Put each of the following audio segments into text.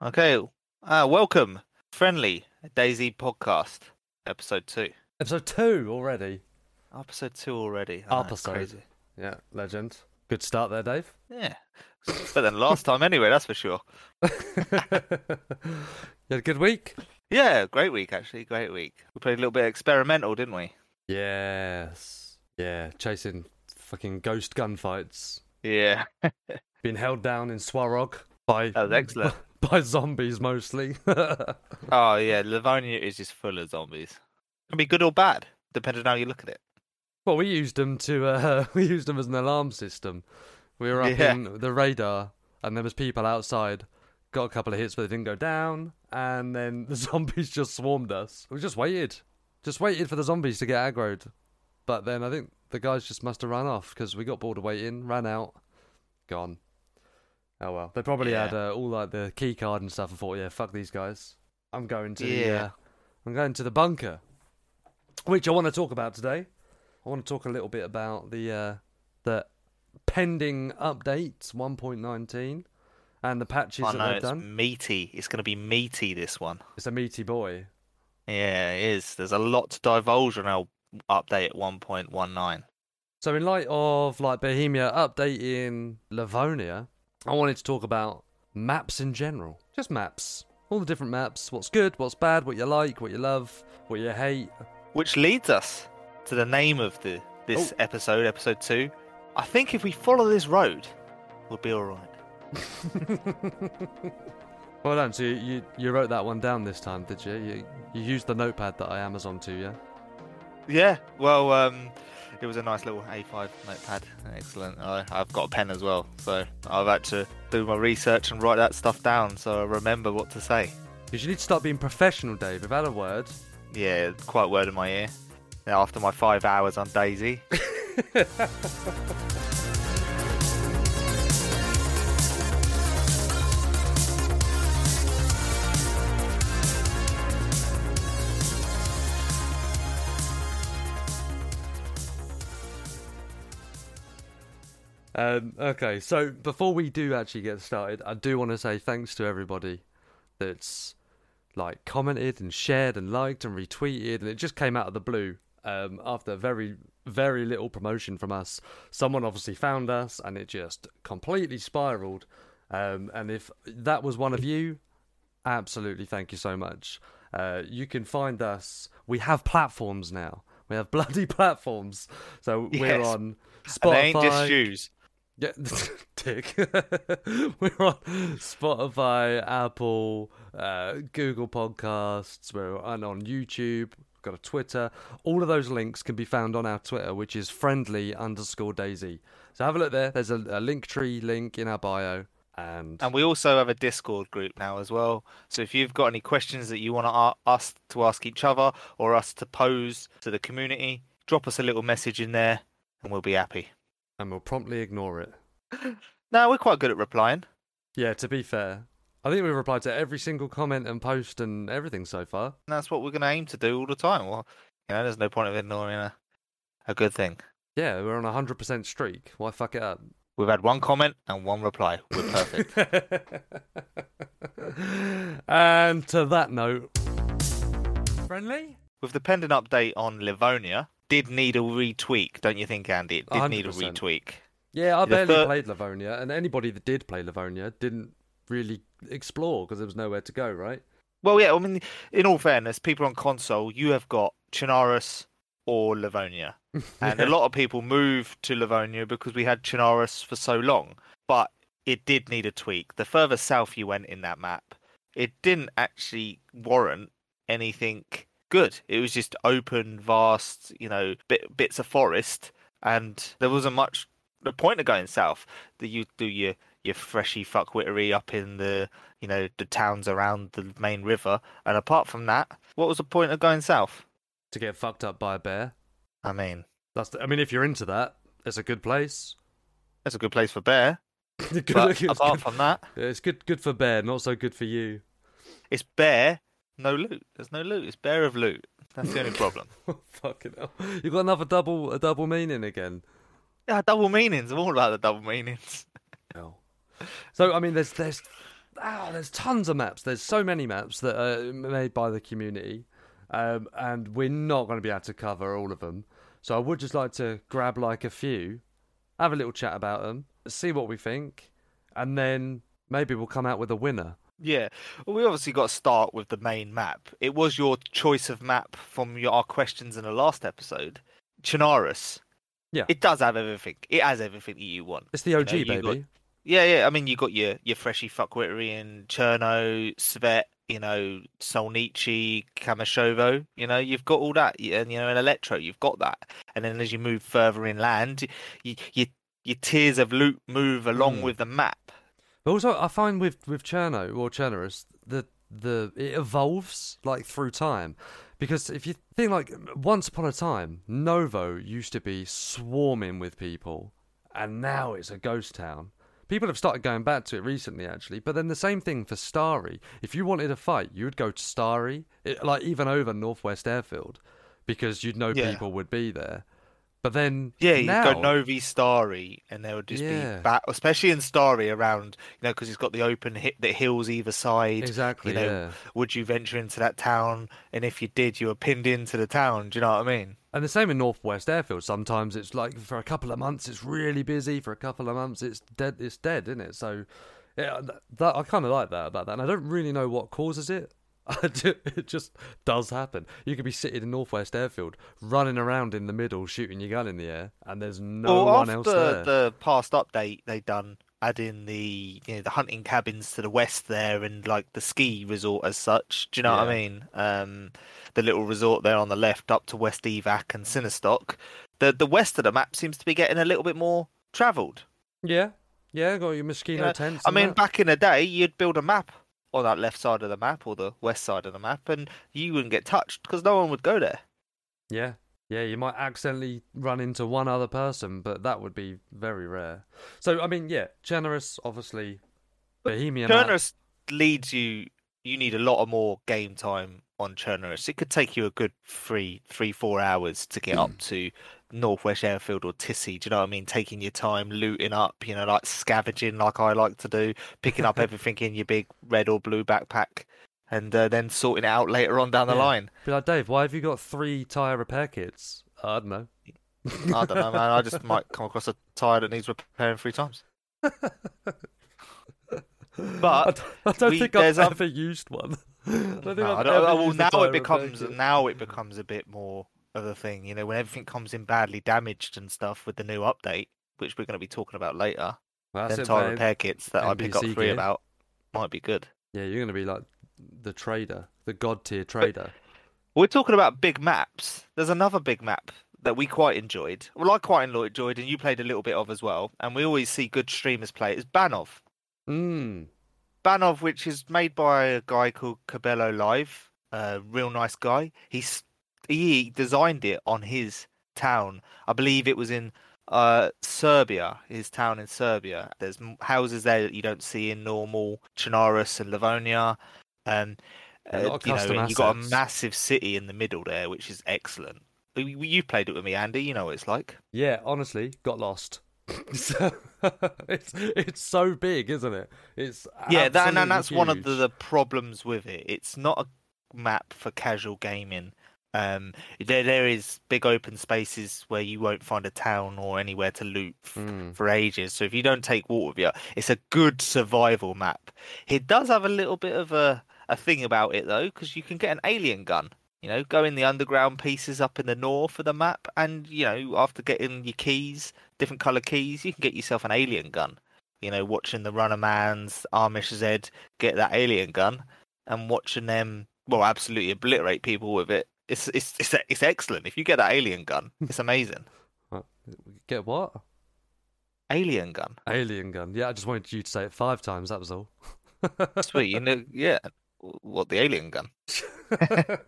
Okay, uh, welcome, friendly DayZ podcast, episode two. Episode two already. Episode two already. It's Episode. crazy. Yeah, legend. Good start there, Dave. Yeah, better than last time anyway. That's for sure. you had a good week? Yeah, great week actually. Great week. We played a little bit experimental, didn't we? Yes. Yeah, chasing fucking ghost gunfights. Yeah, Being held down in Swarog by that was excellent. by zombies mostly. oh yeah, Livonia is just full of zombies. Can be good or bad, depending on how you look at it. well, we used them to uh, we used them as an alarm system. We were up Yeah. in the radar, and there was people outside. Got a couple of hits, but they didn't go down. And then the zombies just swarmed us. We just waited, just waited for the zombies to get aggroed. But then I think the guys just must have run off because we got bored of waiting, ran out, gone. Oh well, they probably had uh, all like the key card and stuff. and thought, yeah, fuck these guys. I'm going to the, Yeah. uh, I'm going to the bunker, which I want to talk about today. I want to talk a little bit about the uh, the pending updates 1.19 and the patches I that know they've it's done. meaty. It's going to be meaty this one. It's a meaty boy. Yeah, it is. There's a lot to divulge on our update at 1.19. So in light of like Bohemia updating Livonia, I wanted to talk about maps in general. Just maps. All the different maps. What's good, what's bad, what you like, what you love, what you hate. Which leads us to the name of the this Oh. episode, episode two. I think if we follow this road, we'll be all right. well done. So you, you you wrote that one down this time, did you? You you used the notepad that I Amazon to, yeah? Yeah. Well, um, it was a nice little A5 notepad. Excellent. I, I've got a pen as well, so I've had to do my research and write that stuff down so I remember what to say. Because you need to start being professional, Dave. Had a word. Yeah, quite word in my ear. Now, after my five hours on DayZ. Um, okay, so before we do actually get started, I do want to say thanks to everybody that's like commented and shared and liked and retweeted, and it just came out of the blue um, after very, very little promotion from us. Someone obviously found us, and it just completely spiraled. Um, and if that was one of you, absolutely thank you so much. Uh, you can find us. We have platforms now. We have bloody platforms. So we're Yes. on And Spotify. they ain't just shoes. Yeah, dick. we're on Spotify, Apple, uh, Google Podcasts. We're on, on YouTube. We've got a Twitter. All of those links can be found on our Twitter, which is friendly underscore Daisy. So have a look there. There's a, a link tree link in our bio, and, And we also have a Discord group now as well. So if you've got any questions that you want to us to ask each other or us to pose to the community, drop us a little message in there and we'll be happy. And we'll promptly ignore it. No, we're quite good at replying. Yeah, to be fair, I think we've replied to every single comment and post and everything so far. And that's what we're going to aim to do all the time. Well, you know, there's no point of ignoring a, a good thing. Yeah, we're on a hundred percent streak. Why fuck it up? We've had one comment and one reply. We're perfect. and to that note, friendly. With the pending update on Livonia, did need a retweak, don't you think, Andy? It did need a retweak. Yeah, I The barely played Livonia, and anybody that did play Livonia didn't really explore because there was nowhere to go. Right? Well, yeah, I mean, in all fairness, people on console, you have got Chernarus or Livonia. And a lot of people moved to Livonia because we had Chernarus for so long. But it did need a tweak. The further south you went in that map, it didn't actually warrant anything good. It was just open, vast, you know, bit, bits of forest. And there wasn't much the point of going south. That you do your your freshy fuckwittery up in the you know the towns around the main river, and apart from that, what was the point of going south? to get fucked up by a bear. I mean, That's. The, I mean, if you're into that, it's a good place. It's a good place for bear. Good- But apart good, from that, it's good. Good for bear, not so good for you. it's bear, no loot. There's no loot. It's bare of loot. That's the only problem. Fucking hell! You got another double, a double meaning again. Yeah, double meanings. I'm all about the double meanings. No. So I mean, there's there's oh, there's tons of maps. There's so many maps that are made by the community, um, and we're not going to be able to cover all of them. So I would just like to grab like a few, have a little chat about them, see what we think, and then maybe we'll come out with a winner. Yeah, well, we obviously got to start with the main map. It was your choice of map from your, our questions in the last episode, Chernarus. Yeah. it does have everything. It has everything that you want. It's the OG, you baby. got- Yeah, yeah. I mean, you got your your Freshy Fuckwitterian, Cherno, Svet, you know, Solnichi, Kamyshovo. You know, you've got all that. And you know, in Electro, you've got that. And then as you move further inland, you, you, your tiers of loot move along Hmm. with the map. But also, I find with with Cherno or Chernarus, the the it evolves like through time. Because if you think like once upon a time, Novo used to be swarming with people, and now it's a ghost town. People have started going back to it recently, actually. But then the same thing for Stary. If you wanted a fight, you would go to Stary, it, like even over Northwest Airfield, because you'd know Yeah. people would be there. But then Yeah, you now, go Novi Stary, and there would just Yeah. be bat, especially in Stary around, you know, because it's got the open hit the hills either side. exactly, you know, yeah. Would you venture into that town? And if you did, you were pinned into the town. Do you know what I mean? And the same in Northwest Airfield. Sometimes it's like for a couple of months it's really busy. For a couple of months it's dead. It's dead, isn't it? So yeah, that, that I kind of like that about that. And I don't really know what causes it. it just does happen. You could be sitting in Northwest Airfield, running around in the middle, shooting your gun in the air, and there's no well, one else there. the past update they done, adding the you know the hunting cabins to the west there, and like the ski resort as such. Do you know what I mean? Um, the little resort there on the left, up to West Evac and Sinystok. The the west of the map seems to be getting a little bit more travelled. Yeah, yeah, got your mosquito know, tents. I mean, that. back in the day, you'd build a map on that left side of the map or the west side of the map, and you wouldn't get touched because no one would go there. Yeah, yeah, you might accidentally run into one other person, but that would be very rare. So, I mean, yeah, generous, obviously, Bohemian. Chernarus leads you. You need a lot of more game time on Chernarus. It could take you a good three, three, four hours to get up mm. to Northwest Airfield or Tisy. Do you know what I mean? Taking your time, looting up. You know, like scavenging, like I like to do, picking up everything in your big red or blue backpack, and uh, then sorting it out later on down the Yeah. line. Be like, Dave, why have you got three tyre repair kits? I don't know. I don't know, man. I just might come across a tyre that needs repairing three times. I But don't, I don't we- think I've there's, um, ever used one. I don't think No, I've I ever well, used now it becomes now it becomes a bit more of a thing. You know, when everything comes in badly damaged and stuff with the new update, which we're going to be talking about later, That's then tire repair kits that I pick up free gear. about might be good. Yeah, you're going to be like the trader, the god tier trader. We're talking about big maps. There's another big map that we quite enjoyed. Well, I quite enjoyed, and you played a little bit of as well. And we always see good streamers play. it, Is Banov. Mm. Banov, which is made by a guy called Cabello Live, a real nice guy. He's he designed it on his town. I believe it was in uh, Serbia, his town in Serbia. There's houses there that you don't see in normal Chernarus and Livonia. Um, Yeah, a lot uh, you know, and you got a massive city in the middle there, which is excellent. You, played it with me, Andy. You know what it's like. Yeah, honestly, got lost. So, it's it's so big, isn't it? It's yeah, that, and absolutely that's one of the, the problems with it. It's not a map for casual gaming. Um, there there is big open spaces where you won't find a town or anywhere to loot f- Mm. for ages. So if you don't take water with you, it's a good survival map. It does have a little bit of a a thing about it though, because you can get an alien gun. You know, go in the underground pieces up in the north of the map, and you know, after getting your keys, different color keys, you can get yourself an alien gun. You know, watching the Runner Man's Amish Zed get that alien gun, and watching them, well, absolutely obliterate people with it. It's it's it's it's excellent. If you get that alien gun, it's amazing. Get what? alien gun, Alien gun. Yeah, I just wanted you to say it five times. That was all. sweet. You know, yeah. What the alien gun?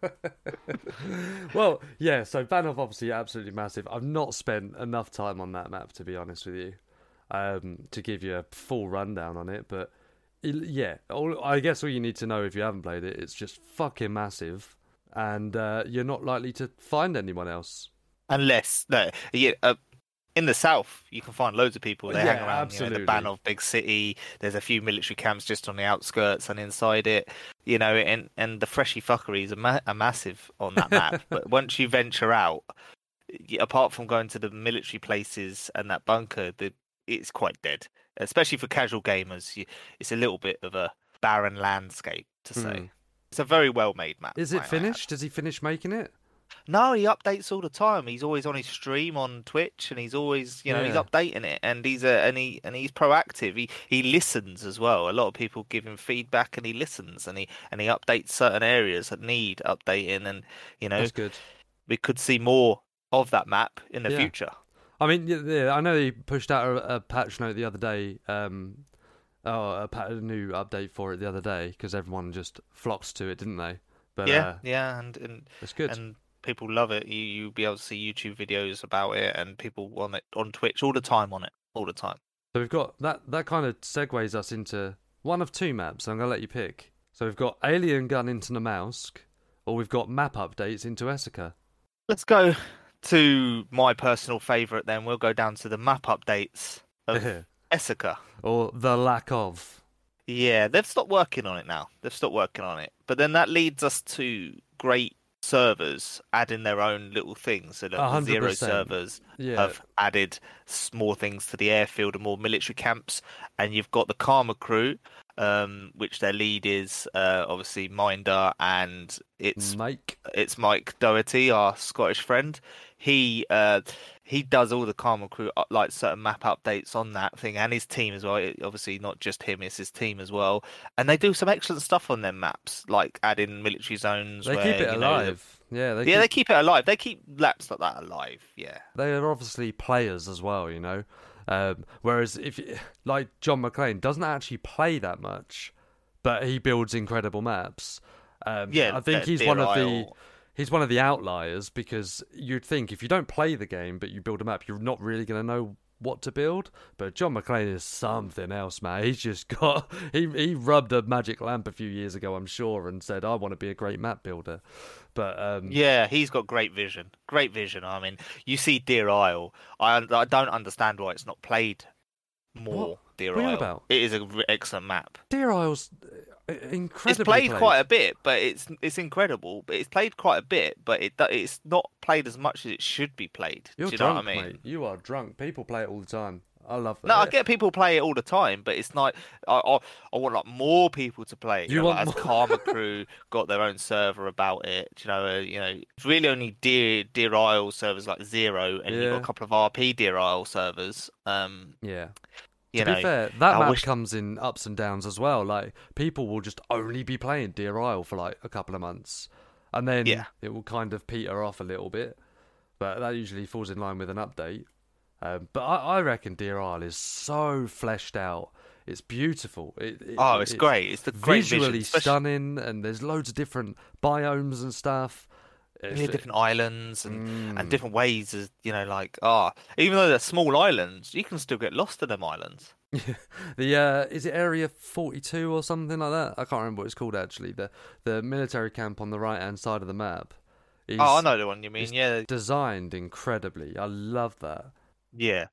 well, yeah. So Banov obviously absolutely massive. I've not spent enough time on that map to be honest with you, um, to give you a full rundown on it. But it- yeah, all, I guess all you need to know if you haven't played it, it's just fucking massive, and uh, you're not likely to find anyone else. Unless no, yeah, uh, in the south, you can find loads of people. They Yeah, hang around you know, the absolutely. Banov big city. There's a few military camps just on the outskirts and inside it. You know, and and the freshy fuckeries are, ma- are massive on that map. but once you venture out, apart from going to the military places and that bunker, the it's quite dead. Especially for casual gamers, you, it's a little bit of a barren landscape to say. Hmm. It's a very well made map. Is it finished? Does he finish making it? No, he updates all the time. He's always on his stream on Twitch, and he's always, you know, he's updating it, and he's a, and he and he's proactive. He he listens as well. A lot of people give him feedback, and he listens, and he and he updates certain areas that need updating, and you know, That's good. we could see more of that map in the Yeah. future. I mean, yeah, yeah, I know he pushed out a, a patch note the other day. Um, oh, a, a new update for it the other day because everyone just flocks to it, didn't they? But yeah, uh, yeah, and and it's good. and people love it. You you'll be able to see YouTube videos about it, and people on it on Twitch all the time on it, all the time. So we've got that. That kind of segues us into one of two maps. I'm gonna let you pick. So we've got Alien Gun into Namalsk, or we've got map updates into Esseker. Let's go to my personal favourite then. We'll go down to the map updates of Esseker. or the lack of. Yeah, they've stopped working on it now. They've stopped working on it. But then that leads us to great servers adding their own little things. So hundred zero servers Yeah, have added more things to the airfield and more military camps. And you've got the Karma crew, um, which their lead is uh, obviously Minder, and it's Mike. it's Mike Doherty, our Scottish friend. He uh, he does all the Karma crew uh, like certain map updates on that thing, and his team as well. It- obviously, not just him; it's his team as well. And they do some excellent stuff on their maps, like adding military zones. They where, keep it you know, alive. Yeah, they yeah, keep, they keep it alive. They keep laps like that alive. Yeah, they are obviously players as well, you know. Um, whereas if you- like John McClane doesn't actually play that much, but he builds incredible maps. Um, yeah. I think he's one of the he's one of the outliers because you'd think if you don't play the game but you build a map, you're not really going to know what to build. But John McClane is something else, man. He's just got he he rubbed a magic lamp a few years ago, I'm sure, and said I want to be a great map builder. But um, Yeah, he's got great vision. Great vision. I mean, you see Deer Isle. I I don't understand why it's not played more. Deer What Isle. about? It is an excellent map. Deer Isle's incredibly it's played, quite a bit, but it's it's incredible. But it's played quite a bit, but it it's not played as much as it should be played. You're Do you drunk, know what I mean? mate. You are drunk. People play it all the time. I love that. No, I get people play it all the time, but it's not. I I, I want like more people to play. it. You know, want like, as Karma Crew got their own server about it. You know, uh, you know, it's really only Deer Deer Isle servers like Zero, and you've got a couple of RP Deer Isle servers. Um, Yeah. You to know, be fair, that I map wish- comes in ups and downs as well. Like people will just only be playing Deer Isle for like a couple of months, and then Yeah. it will kind of peter off a little bit. But that usually falls in line with an update. Um, but I, I reckon Deer Isle is so fleshed out. It's beautiful. It, it- oh, it's, great. It's the great visually vision, especially stunning, and there's loads of different biomes and stuff. Yeah, different islands and. Mm. And different ways, as you know, like ah, even though they're small islands, you can still get lost in them islands. Yeah. The uh, is it Area Forty Two or something like that? I can't remember what it's called actually. The the military camp on the right hand side of the map. Is oh, I know the one you mean. Yeah, Designed incredibly. I love that. yeah.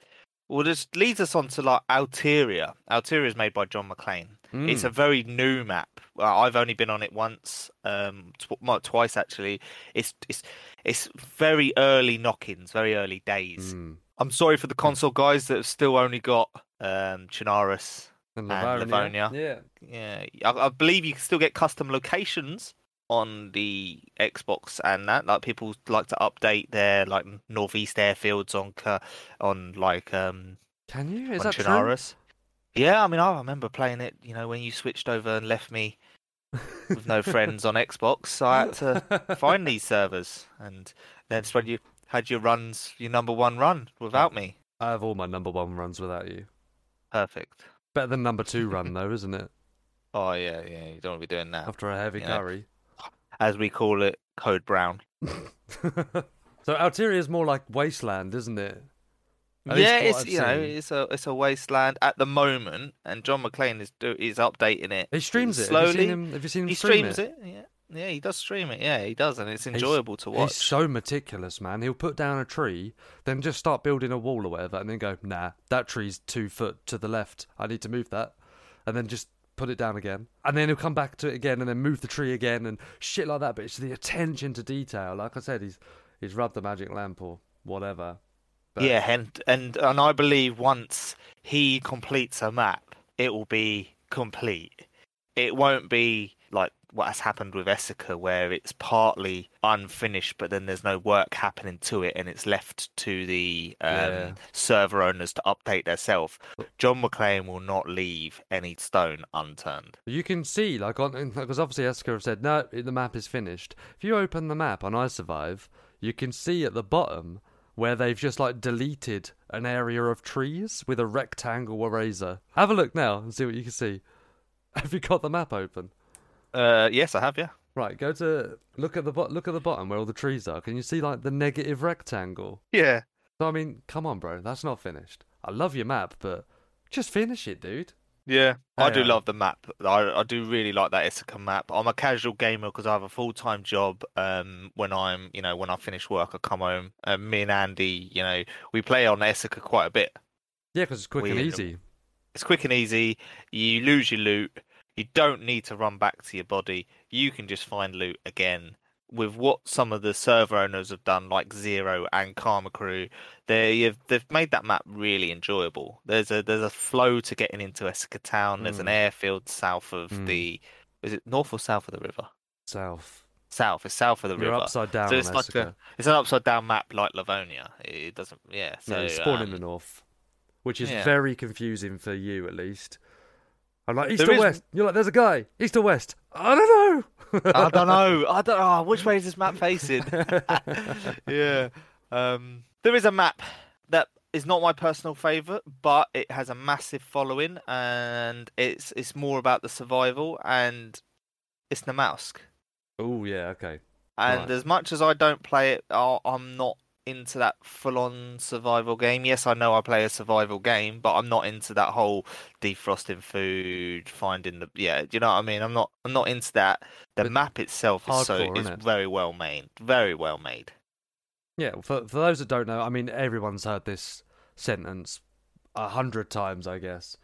Well, this leads us on to like Alteria. Alteria is made by John McClane. It's a Mm. very new map. I've only been on it once, um, tw- twice actually. It's it's it's very early knock-ins, very early days. Mm. I'm sorry for the console guys that have still only got um, Chernarus. And And. Livonia. Yeah. Yeah, I, I believe you can still get custom locations on the Xbox and that. Like people like to update their like northeast airfields on on like um Can you? Is that true? Yeah, I mean I remember playing it. You know when you switched over and left me with no friends on Xbox, so I had to find these servers, and then it's when you had your runs, your number one run without me. I have all my number one runs without you. Perfect. Better than number two run though, isn't it? Oh yeah, yeah. You don't want to be doing that, After a heavy Yeah. curry. As we call it, Code Brown. so Alteria is more like wasteland, isn't it? At yeah, it's I've you know it's a it's a wasteland at the moment, and John McClane is do is updating it. He streams it. slowly. Have you seen him? You seen him He stream streams it. Yeah, Yeah, he does stream it. Yeah, he does, and it's enjoyable to watch. He's so meticulous, man. He'll put down a tree, then just start building a wall or whatever, and then go, nah, that tree's two foot to the left. I need to move that. And then just put it down again. And then he'll come back to it again and then move the tree again and shit like that. But it's the attention to detail. Like I said, he's he's rubbed the magic lamp or whatever. But Yeah, and and and I believe once he completes a map, it will be complete. It won't be like what has happened with Esseker, where it's partly unfinished, but then there's no work happening to it, and it's left to the um, Yeah. server owners to update themselves. John McClane will not leave any stone unturned. You can see, like, on because obviously Esseker have said no, the map is finished. If you open the map on iZurvive, you can see at the bottom where they've just like deleted an area of trees with a rectangle eraser. Have a look now and see what you can see. Have you got the map open? Uh, yes, I have. Yeah. Right, go to look at the bo- look at the bottom where all the trees are. Can you see like the negative rectangle? Yeah. So I mean, come on, bro, that's not finished. I love your map, but just finish it, dude. Yeah, I do Yeah. love the map. I, I do really like that Esseker map. I'm a casual gamer because I have a full time job. Um, when I'm, you know, when I finish work, I come home. And me and Andy, you know, we play on Esseker quite a bit. Yeah, because it's quick and easy. It's quick and easy. You lose your loot. You don't need to run back to your body. You can just find loot again. With what some of the server owners have done, like Zero and Karma Crew, they have they've made that map really enjoyable. There's a there's a flow to getting into Esseker Town. There's an Mm. airfield south of Mm. the is it north or south of the river? South. South. It's south of the You're river. upside down So it's like a it's an upside down map like Livonia. It doesn't yeah. So no, spawn in um, the north, which is yeah. very confusing for you at least. I'm like east There or is- west. You're like, there's a guy east or west. I don't know. I don't know. I don't know. Which way is this map facing? yeah. Um, there is a map that is not my personal favorite, but it has a massive following, and it's it's more about the survival, and it's Namalsk. oh yeah, okay. And Right. as much as I don't play it, I'm not into that full-on survival game. Yes, I know I play a survival game, but I'm not into that whole defrosting food, finding the yeah. Do you know what I mean? I'm not. I'm not into that. The But map itself is so is innit? very well made. Very well made. Yeah, for for those that don't know, I mean everyone's heard this sentence a hundred times, I guess.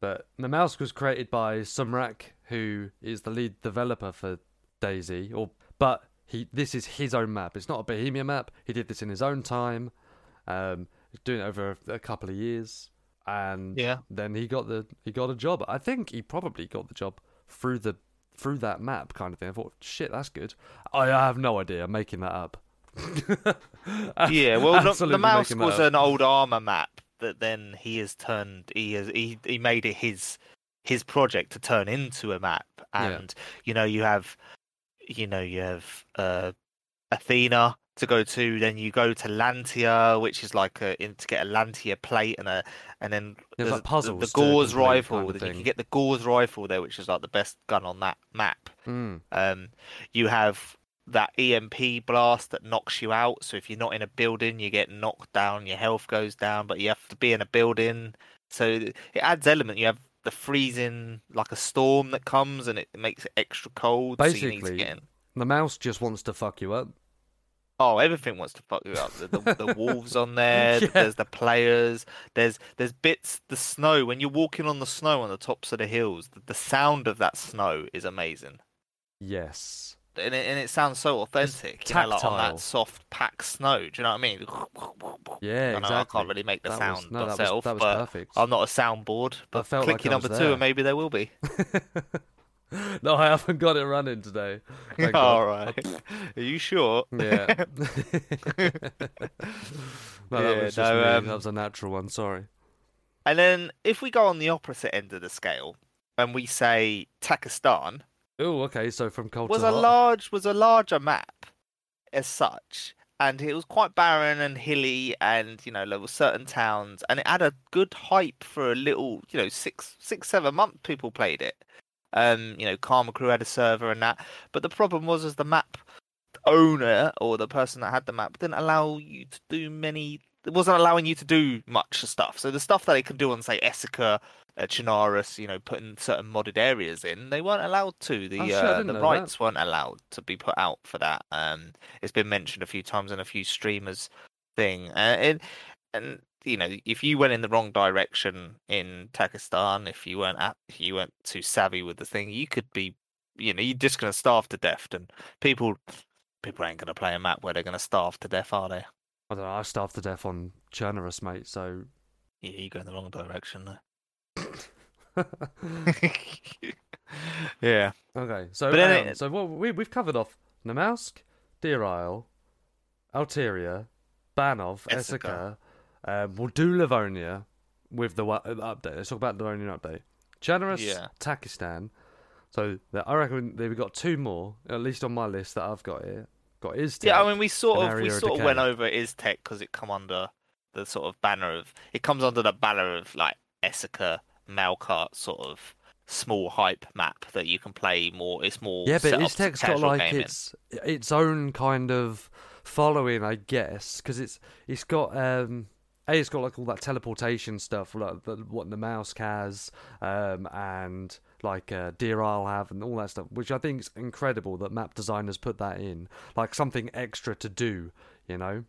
But Namalsk was created by Sumrak, who is the lead developer for DayZ. Or but he this is his own map. It's not a Bohemia map. He did this in his own time. Um, doing it over a, a couple of years, and Yeah. then he got the he got a job. I think he probably got the job through the through that map kind of thing. I thought, shit, that's good. I, I have no idea. I'm making that up. Yeah. Well, the, the mouse was an old Arma map that then he has turned. He has he he made it his his project to turn into a map, Yeah. and you know you have you know you have uh Athena to go to, then you go to Lantia, which is like a, in, to get a Lantia plate and a and then There's, like, the- puzzles The, to Gauss rifle, kind of that you can get the Gauss rifle there, which is like the best gun on that map. Mm. Um, you have that EMP blast that knocks you out. So if you're not in a building, you get knocked down, your health goes down, but you have to be in a building. So it adds element. You have the freezing, like a storm that comes, and it makes it extra cold. so you need to Basically, in. The mouse just wants to fuck you up. Oh, everything wants to fuck you up. The, the, the wolves on there. Yeah. There's the players. There's there's bits. The snow when you're walking on the snow on the tops of the hills. The, the sound of that snow is amazing. Yes. And it, and it sounds so authentic, you know, like on that soft packed snow. Do you know what I mean? Yeah, I, exactly. I can't really make the That sound was, no, that was, myself, that was but perfect. I'm not a soundboard. But felt click like number two, and maybe there will be. no, I haven't got it running today. All God. right, are you sure? Yeah. no, that was just no, me. um, that was a natural one. Sorry. And then if we go on the opposite end of the scale, and we say Takistan Oh, okay. So from cold was a large was a larger map as such. And it was quite barren and hilly, and you know there were certain towns, and it had a good hype for a little, you know, six, six, seven months. People played it. Um, you know, Karma Crew had a server and that, but the problem was, as the map owner or the person that had the map didn't allow you to do many. It wasn't allowing you to do much stuff. So the stuff that it could do on, say, Esseker, uh, Chernarus, you know, putting certain modded areas in, they weren't allowed to. The Oh, shit, uh, the rights weren't allowed to be put out for that. Um, it's been mentioned a few times in a few streamers thing, uh, and and you know, if you went in the wrong direction in Takistan, if you weren't at, if you weren't too savvy with the thing, you could be, you know, you're just gonna starve to death, and people people ain't gonna play a map where they're gonna starve to death, are they? I don't know. I starved to death on Chernarus, mate. So Yeah, you go in the wrong direction there. okay. yeah. So But it- so what we we've covered off Namalsk, Deer Isle, Alteria, Banov, Esseker. Um, we'll do Livonia with the uh, update. Let's talk about the Livonian update. Chernarus, Yeah. Takistan. So I reckon we've got two more, at least on my list that I've got here. Got Yeah, I mean, we sort of we of sort of went over Iztek because it come under the sort of banner of it comes under the banner of like Esseker, Malkart sort of small hype map that you can play more. It's more Yeah, but set up to Iztek's got like gaming. its its own kind of following, I guess, because it's it's got um a it's got like all that teleportation stuff, like the, what the mouse has, um and like uh, Deer Isle have and all that stuff, which I think is incredible that map designers put that in, like something extra to do, you know.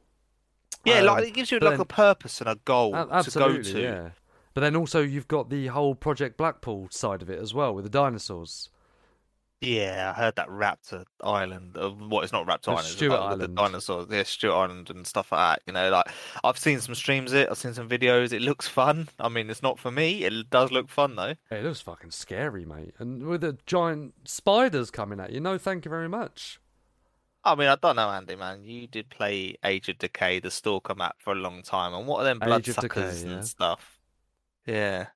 Yeah, Um, like it gives you like then- a purpose and a goal A- to go to. yeah. But then also you've got the whole Project Blackpool side of it as well with the dinosaurs. Yeah, I heard that Raptor Island. Uh, what it's not Raptor Island, it's Stewart with the Island. dinosaurs. Yeah, Stewart Island and stuff like that. You know, like I've seen some streams of it. I've seen some videos. It looks fun. I mean, it's not for me. It does look fun though. It looks fucking scary, mate. And with the giant spiders coming at you, no thank you very much. I mean, I don't know, Andy, man. You did play Age of Decay, the Stalker map, for a long time, and what are them Decay, bloodsuckers yeah. and stuff? Yeah,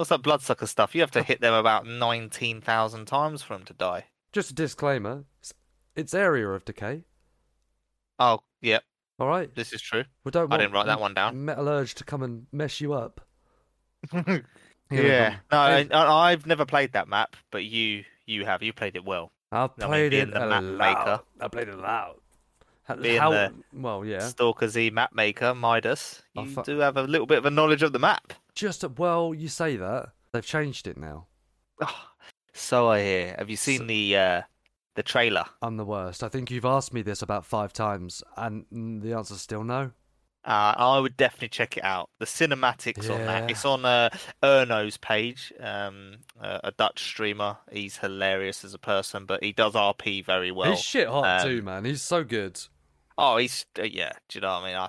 what's that bloodsucker stuff? You have to hit them about nineteen thousand times for them to die. Just a disclaimer it's, area of decay, Oh, yep, alright? this is true. We don't I didn't write that one down. Metal Urge to come and mess you up. Yeah, no, I, I've never played that map, but you, you have. You played it well. I've played it the a lot. I played it a lot. How, Being how- the well, yeah. Stalker Z map maker, Midas. You fu- do have a little bit of a knowledge of the map. Just well, you say that they've changed it now. Oh, so I hear. Have you seen So- the uh, the trailer? I'm the worst. I think you've asked me this about five times, and the answer's still no. Uh, I would definitely check it out. The cinematics on that. It's on uh, Erno's page, um, uh, a Dutch streamer. He's hilarious as a person, but he does RP very well. He's shit hot um, too, man. He's so good. Oh, he's uh, yeah. Do you know what I mean? I,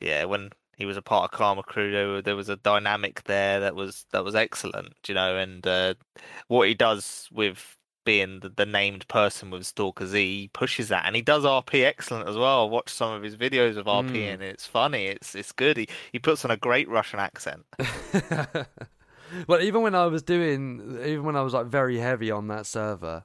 yeah, when he was a part of Karma Crew, there, there was a dynamic there that was that was excellent. do You know, and uh, what he does with being the, the named person with Stalker Z, he pushes that, and he does RP excellent as well. I watched some of his videos of RP, Mm. and it's funny. It's it's good. He he puts on a great Russian accent. well, even when I was doing, even when I was like very heavy on that server,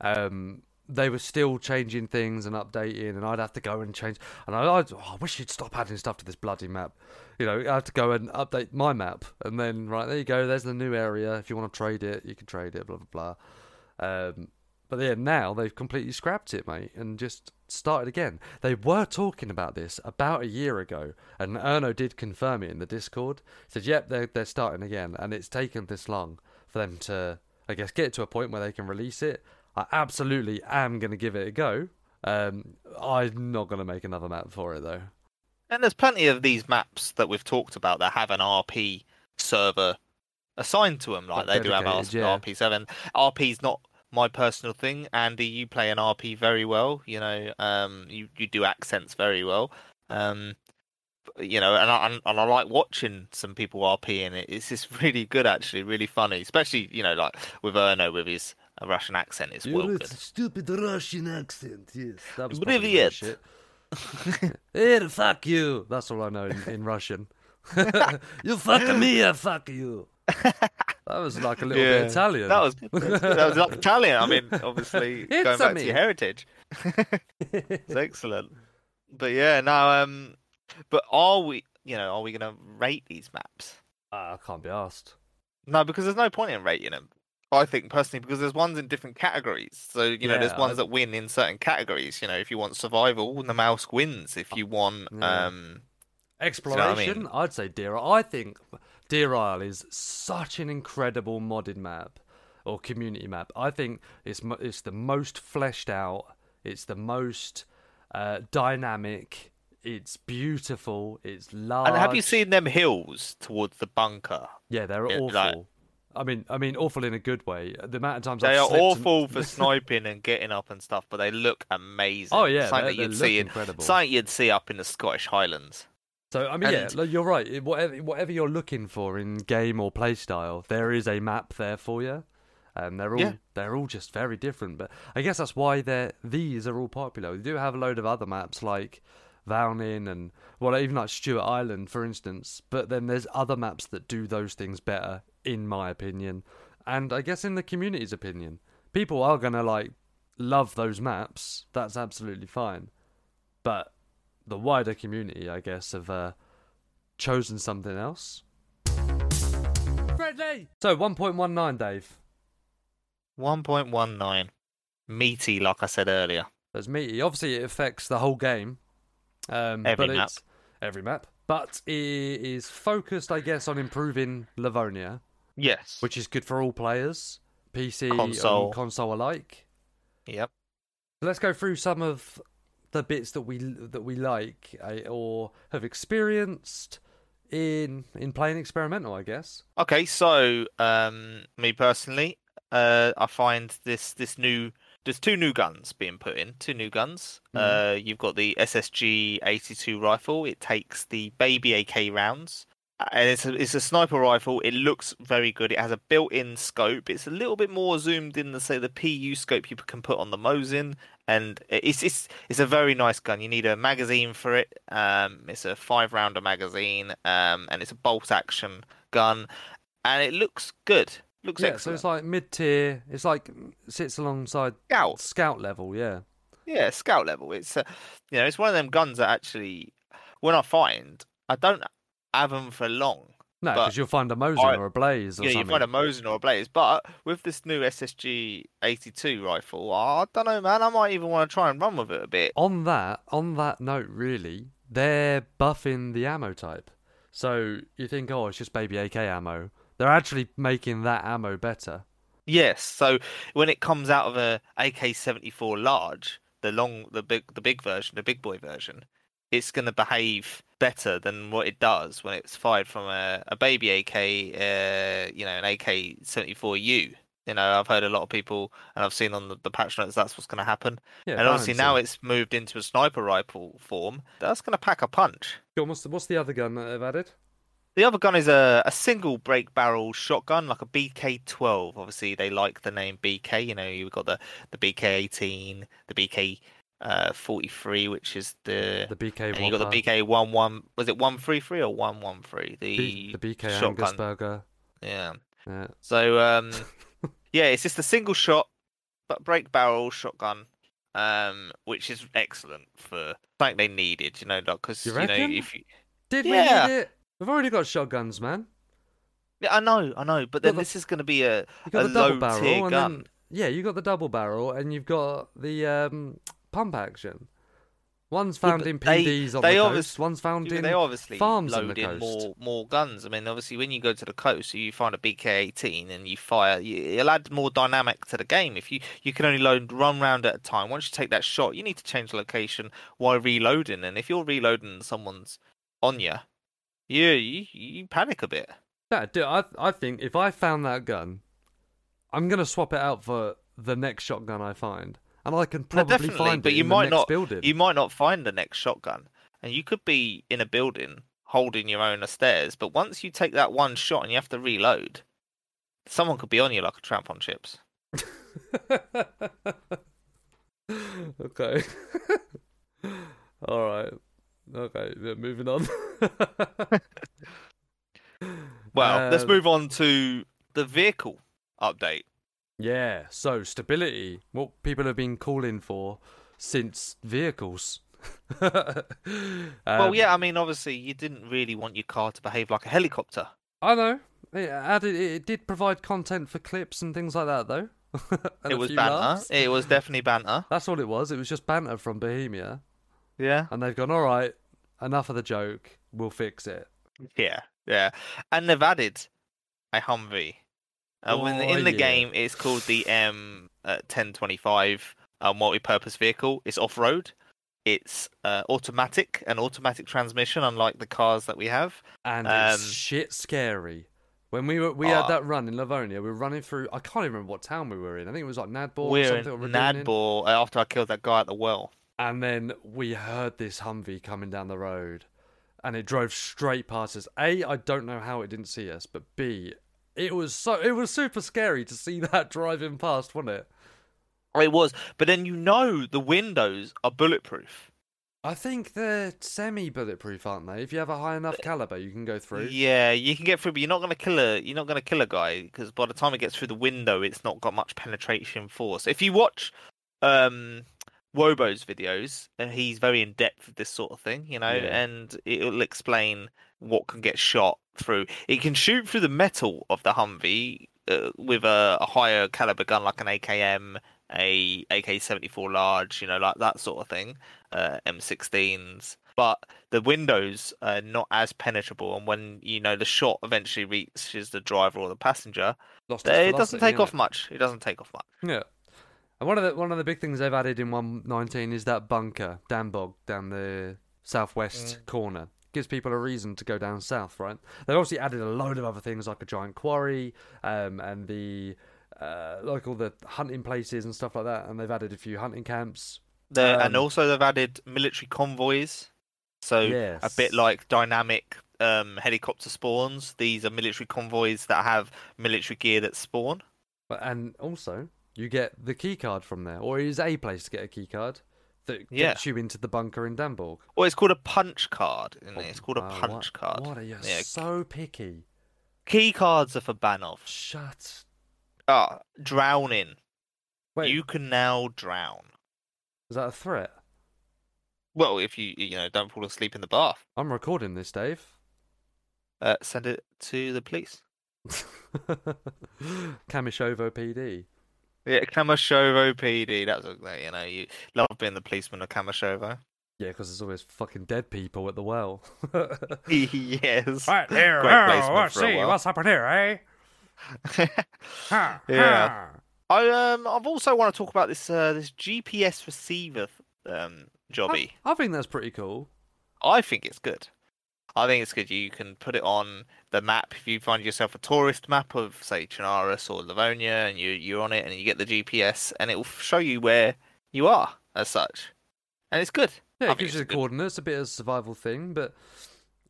um, they were still changing things and updating, and I'd have to go and change. And I, I'd, oh, I wish you'd stop adding stuff to this bloody map. You know, I have to go and update my map, and then right there you go. There's the new area. If you want to trade it, you can trade it. Blah blah blah. Um, but yeah, now they've completely scrapped it, mate, and just started again. They were talking about this about a year ago, and Erno did confirm it in the Discord. Said, "Yep, they're they're starting again," and it's taken this long for them to, I guess, get to a point where they can release it. I absolutely am going to give it a go. Um, I'm not going to make another map for it though. And there's plenty of these maps that we've talked about that have an RP server assigned to them, like Like they do have dedicated, yeah. RP7. RP's not my personal thing. Andy, you play an RP very well. You know, um, you you do accents very well. Um, you know, and I and and I like watching some people RP in it. It's just really good, actually, really funny. Especially you know, like with Erno with his a Russian accent is well good. Stupid Russian accent, yes. That was Brilliant. Shit. Eh, fuck you. That's all I know in, in Russian. you fuck me, I fuck you. That was like a little yeah. bit Italian. That was that was like Italian. I mean, obviously going back me. to your heritage. it's excellent. But yeah, now um, but are we? You know, are we going to rate these maps? Uh, I can't be asked. No, because there's no point in rating them I think personally, because there's ones in different categories. So you know, there's ones I- that win in certain categories. You know, if you want survival, the mouse wins. If you want, Yeah. um, Exploration, mean? I'd say Deer. I think Deer Isle is such an incredible modded map or community map. I think it's mo- it's the most fleshed out. It's the most uh, dynamic. It's beautiful. It's large. And have you seen them hills towards the bunker? Yeah, they're Yeah, awful. like- I mean, I mean, awful in a good way. The amount of times They I've are slipped and- awful for sniping and getting up and stuff, but they look amazing. Oh yeah, something that you'd see in incredible. something you'd see up in the Scottish Highlands. So I mean, yeah, And- like, you're right. Whatever whatever you're looking for in game or play style, there is a map there for you. And they're all Yeah. they're all just very different. But I guess that's why they're these are all popular. We do have a load of other maps like Valning and well, even like Stewart Island, for instance. But then there's other maps that do those things better, in my opinion, and I guess in the community's opinion. People are gonna like love those maps. That's absolutely fine. But the wider community, I guess, have uh, chosen something else. Friendly. So 1.19, Dave. 1.19. Meaty, like I said earlier. That's meaty. Obviously, it affects the whole game. Um, Every but map. It's, every map. But it is focused, I guess, on improving Livonia, Yes. which is good for all players, PC Console. and console alike. Yep. Let's go through some of the bits that we that we like uh, or have experienced in in playing experimental, I guess. Okay, so um, me personally, uh, I find this this new there's two new guns being put in. Two new guns. Uh, you've got the SSG 82 rifle. It takes the baby AK rounds, and it's a it's a sniper rifle. It looks very good. It has a built-in scope. It's a little bit more zoomed in than say the PU scope you can put on the Mosin, and it's it's it's a very nice gun. You need a magazine for it. Um, it's a five rounder magazine, um, and it's a bolt action gun, and it looks good. Looks yeah, so excellent. it's like mid tier. It's like sits alongside Scout. scout level. Yeah. Yeah, scout level. It's uh, you know, it's one of them guns that actually, when I find, I don't have them for long. No, because you'll find a Mosin I- or a Blaze or something. Yeah, you something. find a Mosin or a Blaze, but with this new SSG 82 rifle, I don't know, man. I might even want to try and run with it a bit. on that on that note, really, they're buffing the ammo type. So you think, oh, it's just baby AK ammo. They're actually making that ammo better. Yes, so when it comes out of a AK-74 large, the long, the big, the big version, the big boy version, it's going to behave better than what it does when it's fired from a, a baby AK, uh, you know, an AK-74U. You know, I've heard a lot of people, and I've seen on the, the patch notes that's what's going to happen. Yeah, and obviously now it's moved into a sniper rifle form. That's going to pack a punch. Go on, What's the, what's the other gun that they've added? The other gun is a, a single break barrel shotgun, like a BK12. Obviously, they like the name BK. You know, you've got the, the BK18, the BK uh, 43, which is the. The BK and you got the BK 11. Was it 133 or 113? The, B- the BK shotgun. Angus Burger. Yeah. Yeah. So, um, yeah, it's just a single shot, but break barrel shotgun, um, which is excellent for something they needed, you know, because, You you, know, if you. Did Yeah. we need it? We've already got shotguns, man. Yeah, I know, I know, but then the- this is going to be a, a low barrel, tier gun. then yeah, you got the double barrel, and you've got the um, pump action. One's found but in they- PDs on they the coast. One's found Yeah, in they obviously farms on the in coast. more more guns. I mean, obviously, when you go to the coast, you find a BK-18 and you fire. You, it'll add more dynamic to the game. If you you can only load run round at a time. Once you take that shot, you need to change location while reloading. And if you're reloading, and someone's on you, you you, you panic a bit. Yeah, dude, I I think if I found that gun, I'm gonna swap it out for the next shotgun I find, and I can probably definitely, find but it you in the might next not. building. You might not find the next shotgun, and you could be in a building holding your own stairs. But once you take that one shot and you have to reload, someone could be on you like a tramp on chips. okay. All right. Okay. Yeah, moving on. Well, let's Um, move on to the vehicle update. Yeah, so stability, what people have been calling for since vehicles. well, Um, yeah, I mean, obviously, you didn't really want your car to behave like a helicopter. I know. It added, it did provide content for clips and things like that, though. It was banter. laughs. It was definitely banter. That's all it was. It was just banter from Bohemia, Yeah. and they've gone, all right, enough of the joke. We'll fix it. Yeah. Yeah, and they've added a Humvee. Uh, when Oh, in the yeah. game, it's called the M uh, 1025 uh, multi-purpose vehicle. It's off-road. It's uh, automatic, an automatic transmission, unlike the cars that we have. and Um, it's shit scary. When we were we Oh. had that run in Livonia, we were running through. I can't even remember what town we were in. I think it was like Nadbor or We're something. in or Nadbor uh, after I killed that guy at the well. And then we heard this Humvee coming down the road, and it drove straight past us. A, I don't know how it didn't see us, but B, it was so it was super scary to see that driving past, wasn't it? It was, but then you know the windows are bulletproof. I think they're semi-bulletproof, aren't they? If you have a high enough caliber, you can go through. Yeah, you can get through, but you're not gonna kill a you're not gonna kill a guy because by the time it gets through the window, it's not got much penetration force. If you watch um Wobo's videos, and he's very in depth with this sort of thing, you know, Yeah. and it'll explain what can get shot through. It can shoot through the metal of the Humvee uh, with a, a higher caliber gun like an AKM, a AK-74 large, you know, like that sort of thing, uh, M16s. But the windows are not as penetrable, and when you know the shot eventually reaches the driver or the passenger, Lost it doesn't take off much. It doesn't take off much. Yeah. And one of the one of the big things they've added in 119 is that bunker, Dambog, down the southwest Mm. corner. Gives people a reason to go down south, right? They've obviously added a load of other things like a giant quarry, um, and the uh, like all the hunting places and stuff like that. And they've added a few hunting camps. The, and Um, also they've added military convoys, so a bit like dynamic um, helicopter spawns. These are military convoys that have military gear that spawn. But and also you get the key card from there, or it is a place to get a key card that Yeah. gets you into the bunker in Danborg. Or it's called a punch card. Isn't it? It's called a Oh, punch what, card. What are you Yeah. so picky? Key cards are for Banov. Shut. Ah, drowning. Wait, You can now drown. is that a threat? Well, if you you know don't fall asleep in the bath, I'm recording this, Dave. uh, send it to the police. Kamyshovo PD. Yeah, Kamyshovo PD. That's a, you know you love being the policeman of Kamyshovo. Yeah, because there's always fucking dead people at the well. yes. Right here, Great oh, placement let's for a see while. what's happened here, eh? Ha, Yeah. ha. I um I've also want to talk about this uh this GPS receiver um jobby. I, I think that's pretty cool. I think it's good. I think it's good. You can put it on the map if you find yourself a tourist map of say Chernarus or Livonia, and you you're on it and you get the GPS, and it will show you where you are as such, and it's good. Yeah, it gives you the good. coordinates, a bit of a survival thing, but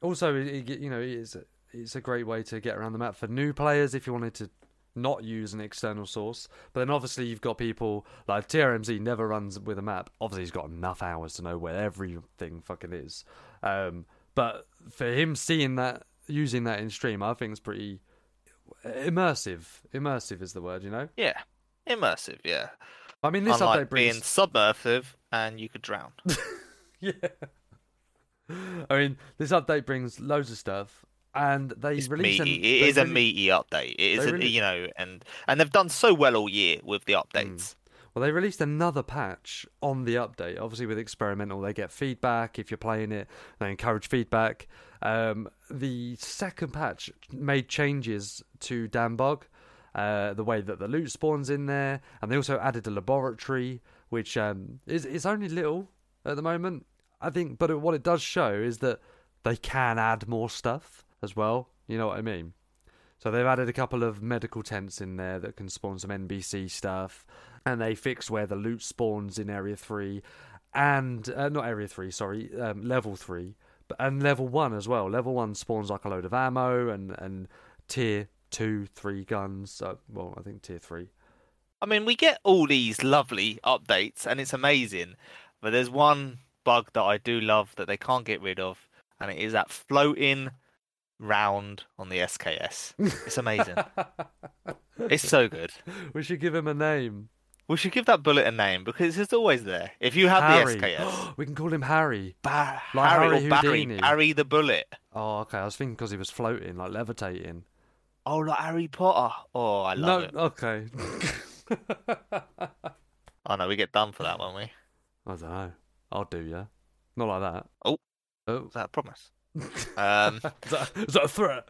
also, it, you know, it's it's a great way to get around the map for new players if you wanted to not use an external source. But then obviously you've got people like TRMZ never runs with a map. Obviously he's got enough hours to know where everything fucking is. Um, but for him seeing that, using that in stream, I think it's pretty immersive. Immersive is the word, you know. Yeah, immersive. Yeah, I mean, this unlike update brings being submersive and you could drown. Yeah. I mean, this update brings loads of stuff, and they It's release. meaty. An, It is a meaty update. It is, a, really- you know, and and they've done so well all year with the hmm. updates. Well, they released another patch on the update. Obviously, with experimental, they get feedback if you're playing it. They encourage feedback. Um, the second patch made changes to Dambog, uh, the way that the loot spawns in there, and they also added a laboratory, which um, is is only little at the moment. I think, but it, what it does show is that they can add more stuff as well. You know what I mean? So they've added a couple of medical tents in there that can spawn some NBC stuff, and they fixed where the loot spawns in Area Three, and uh, not Area Three, sorry, um, Level Three, but and Level One as well. Level One spawns like a load of ammo and and Tier Two, Three guns. Uh, well, I think Tier Three. I mean, we get all these lovely updates, and it's amazing. But there's one bug that I do love that they can't get rid of, and it is that floating round on the SKS. It's amazing. it's so good. we should give him a name. We should give that bullet a name because it's always there. If you have Harry. the SKS, we can call him Harry. Ba- Like Harry Harry or Barry. Barry the Bullet. Oh, okay. I was thinking because he was floating, like levitating. Oh, like Harry Potter. Oh, I no, love it. okay. Oh no, we get done for that, won't we? I don't know. I'll do ya. Not like that. Oh. Oh. Is that a promise? Um, is, that, is that a threat?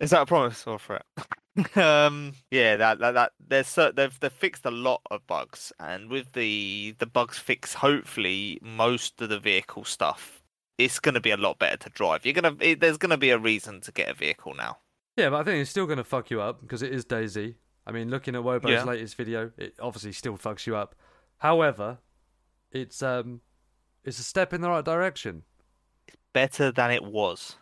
Is that a promise or a threat? um, yeah, that that, that there's cer- they've they've fixed a lot of bugs, and with the the bugs fix, hopefully most of the vehicle stuff, it's going to be a lot better to drive. You're gonna it, there's going to be a reason to get a vehicle now. Yeah, but I think it's still going to fuck you up because it is DayZ. I mean, looking at Wobo's Yeah. latest video, it obviously still fucks you up. However, it's um, it's a step in the right direction. It's Better than it was.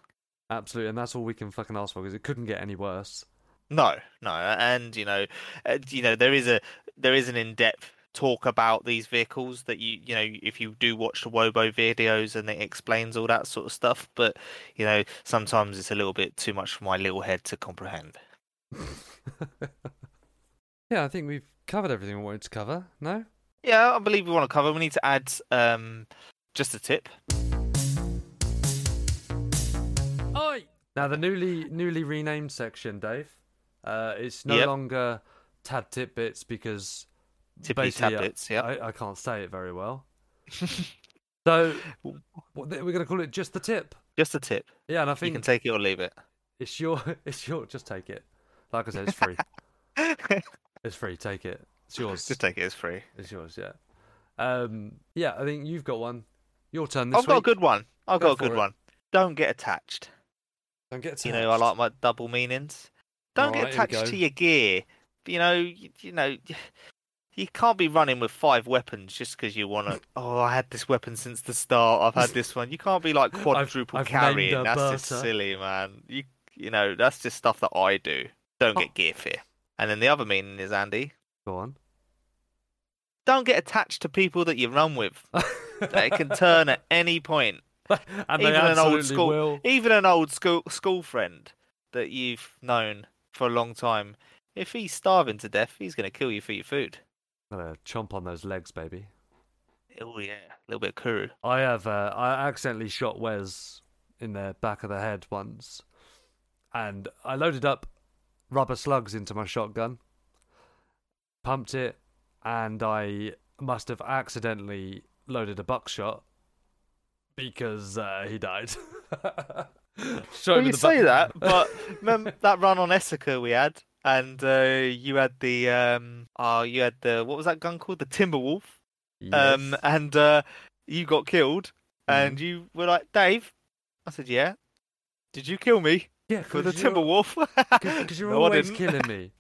Absolutely, and that's all we can fucking ask for because it couldn't get any worse. No, no, and you know, uh, you know, there is a there is an in-depth talk about these vehicles that you you know if you do watch the Wobo videos and it explains all that sort of stuff. But you know, sometimes it's a little bit too much for my little head to comprehend. yeah, I think we've covered everything we wanted to cover. No? Yeah, I believe we want to cover. We need to add um just a tip. Now the newly newly renamed section, Dave. Uh, it's no Yep. longer tab tidbits because Tippy basically, uh. Yeah. I, I can't say it very well. So we're going to call it just the tip. Just the tip. Yeah, and I think You can take it or leave it. it's your it's your just take it. Like I said, it's free. it's free. Take it. It's yours. Just take it It's free. It's yours. Yeah. Um. Yeah. I think you've got one. Your turn this I've got a good one. I've Go got a good it. one. Don't get attached. Don't get You know, I like my double meanings. Don't Alright, get we attached to your gear. You know, you, you know, you can't be running with five weapons just because you want to. Oh, I had this weapon since the start. I've had this one. You can't be like quadruple I've named carrying. That's just silly, man. You, you know, that's just stuff that I do. Don't Oh. get gear fear. And then the other meaning is Andy. Go on. Don't get attached to people that you run with. They can turn at any point. and Even an old school- will. even an old school school friend that you've known for a long time, if he's starving to death, he's going to kill you for your food. Gonna chomp on those legs, baby. Oh yeah, a little bit of kuru. I have. Uh, I accidentally shot Wes in the back of the head once, and I loaded up rubber slugs into my shotgun, pumped it, and I must have accidentally loaded a buckshot because uh, he died. Shot Well, you the say back- that, but remember that run on Esseker we had, and uh, you had the um, oh, you had the what was that gun called? The Timberwolf. Um, Yes. and uh, you got killed, Mhm. and you were like, Dave. I said, yeah. Did you kill me yeah, for the you're- Timberwolf? Because you're No, I always killing me.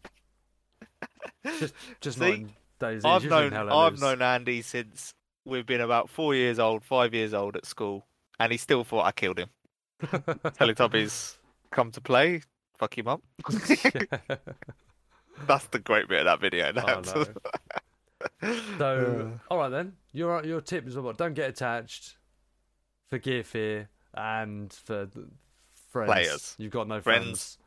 Just, just not See, DayZ. I've known in I I've Lose. known Andy since we've been about four years old, five years old at school, and he still thought I killed him. Teletubbies come to play, fuck him up. That's the great bit of that video. Oh, no. So, all right then. Your your tip is what? Don't get attached for gear fear and for friends. Players. You've got no Friends.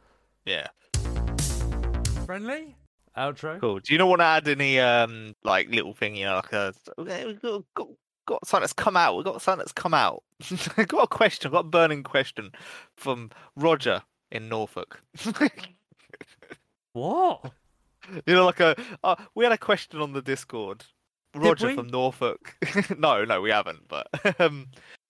friends. yeah, Friendly. Outro. cool. Do you not want to add any um like little thing? You know, like a "Okay, we've got, got, got something that's come out. We've got something that's come out. I've got a question. I've got a burning question from Roger in Norfolk. What? You know, like a uh, we had a question on the Discord. Roger from Norfolk. no, no, we haven't. But um,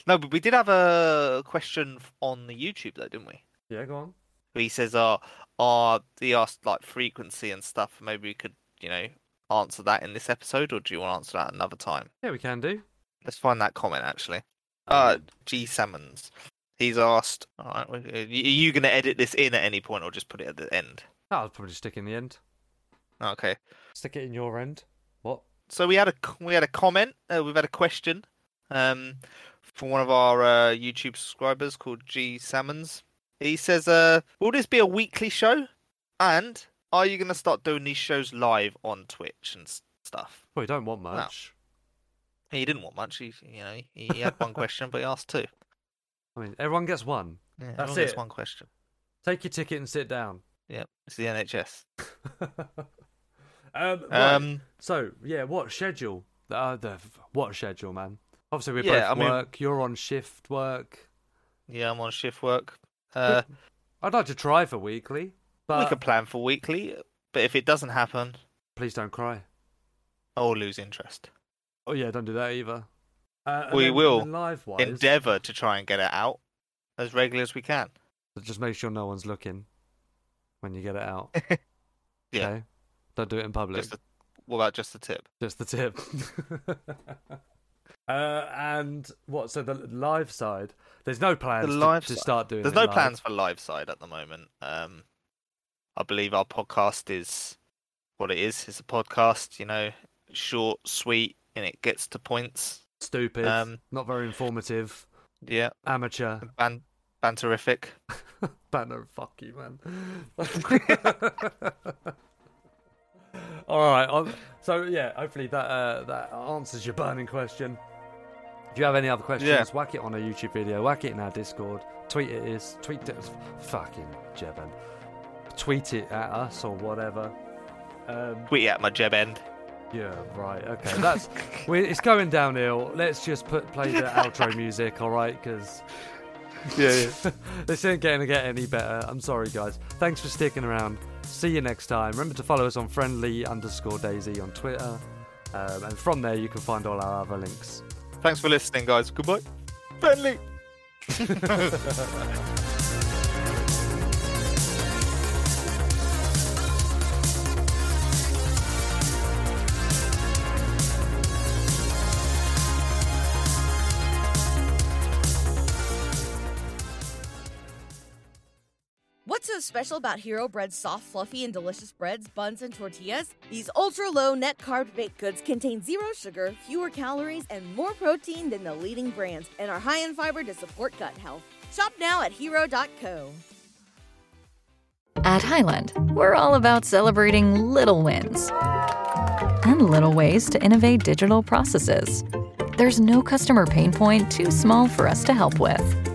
no, but we did have a question on the YouTube though, didn't we? Yeah, go on. He says, "Uh, uh, he asked like frequency and stuff. Maybe we could, you know, answer that in this episode, or do you want to answer that another time? Yeah, we can do. Let's find that comment actually. Uh, G Salmons. He's asked, all right, are you going to edit this in at any point, or just put it at the end? I'll probably stick in the end. Okay. Stick it in your end. What? so we had a we had a comment. Uh, we've had a question um, from one of our uh, YouTube subscribers called G Salmons. He says, uh, "Will this be a weekly show? And are you going to start doing these shows live on Twitch and stuff?" Well, you don't want much. He didn't want much. He, you know, he had one question, but he asked two. I mean, everyone gets one. Yeah, That's everyone gets it. one question. Take your ticket and sit down. Yeah, it's the NHS. um, right. Um, So yeah, what schedule? Uh, the what schedule, man? Obviously, we're Yeah, both I mean- work. You're on shift work. yeah, I'm on shift work. Uh, I'd like to try for weekly, we but could plan for weekly, but if it doesn't happen, please don't cry. I'll lose interest. Oh yeah, don't do that either. Uh, We then- will live wise. endeavour to try and get it out. as regularly as we can. Just make sure no one's looking when you get it out. Yeah. Okay? Don't do it in public. Just a, what about just the tip? Just the tip. uh, and what? So the live side, there's no plans to- live to, side- start doing. There's no live. plans for live side at the moment. Um, I believe our podcast is what it is. It's a podcast, you know, short, sweet, and it gets to points. Stupid. Um, not very informative. Yeah, Amateur. ban- banterific. Banner, fuck you, man. All right. So yeah, hopefully that uh, that answers your burning question. If you have any other questions, Yeah. whack it on a YouTube video, whack it in our Discord, tweet it is, tweet it, fucking Jeben, tweet it at us or whatever. Um, Tweet at my jeb end. yeah, right. Okay, that's we, it's going downhill. Let's just put play the outro music, all right? Because Yeah, this ain't going to get any better. I'm sorry, guys. Thanks for sticking around. See you next time. Remember to follow us on friendly underscore daisy on Twitter. Um, and from there, you can find all our other links. Thanks for listening, guys. Goodbye. Friendly. special about Hero Bread's soft, fluffy, and delicious breads, buns, and tortillas? These ultra low net carb baked goods contain zero sugar, fewer calories, and more protein than the leading brands, and are high in fiber to support gut health. Shop now at hero.co. At Highland, we're all about celebrating little wins and little ways to innovate digital processes. There's no customer pain point too small for us to help with.